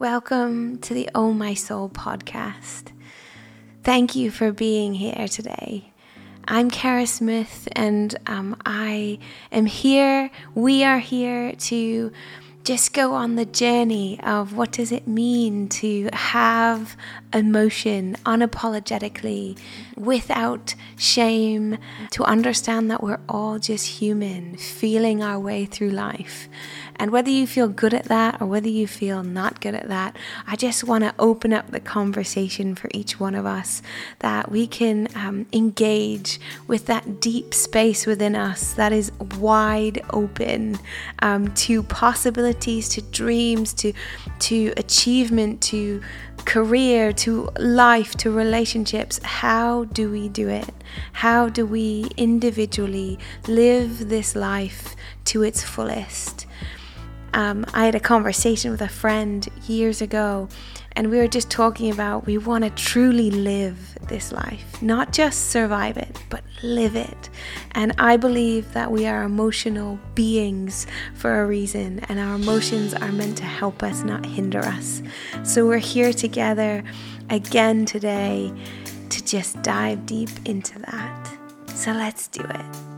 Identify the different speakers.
Speaker 1: Welcome to the Oh My Soul podcast. Thank you for being here today. I'm Kara Smith, and um, I am here. We are here to just go on the journey of what does it mean to have emotion unapologetically without shame to understand that we're all just human feeling our way through life. And whether you feel good at that or whether you feel not good at that, I just want to open up the conversation for each one of us that we can um, engage with that deep space within us that is wide open um, to possibilities, to dreams, to, to achievement, to career, to life, to relationships. How do we do it? How do we individually live this life to its fullest? Um, I had a conversation with a friend years ago, and we were just talking about we want to truly live this life, not just survive it, but live it. And I believe that we are emotional beings for a reason, and our emotions are meant to help us, not hinder us. So we're here together again today to just dive deep into that. So let's do it.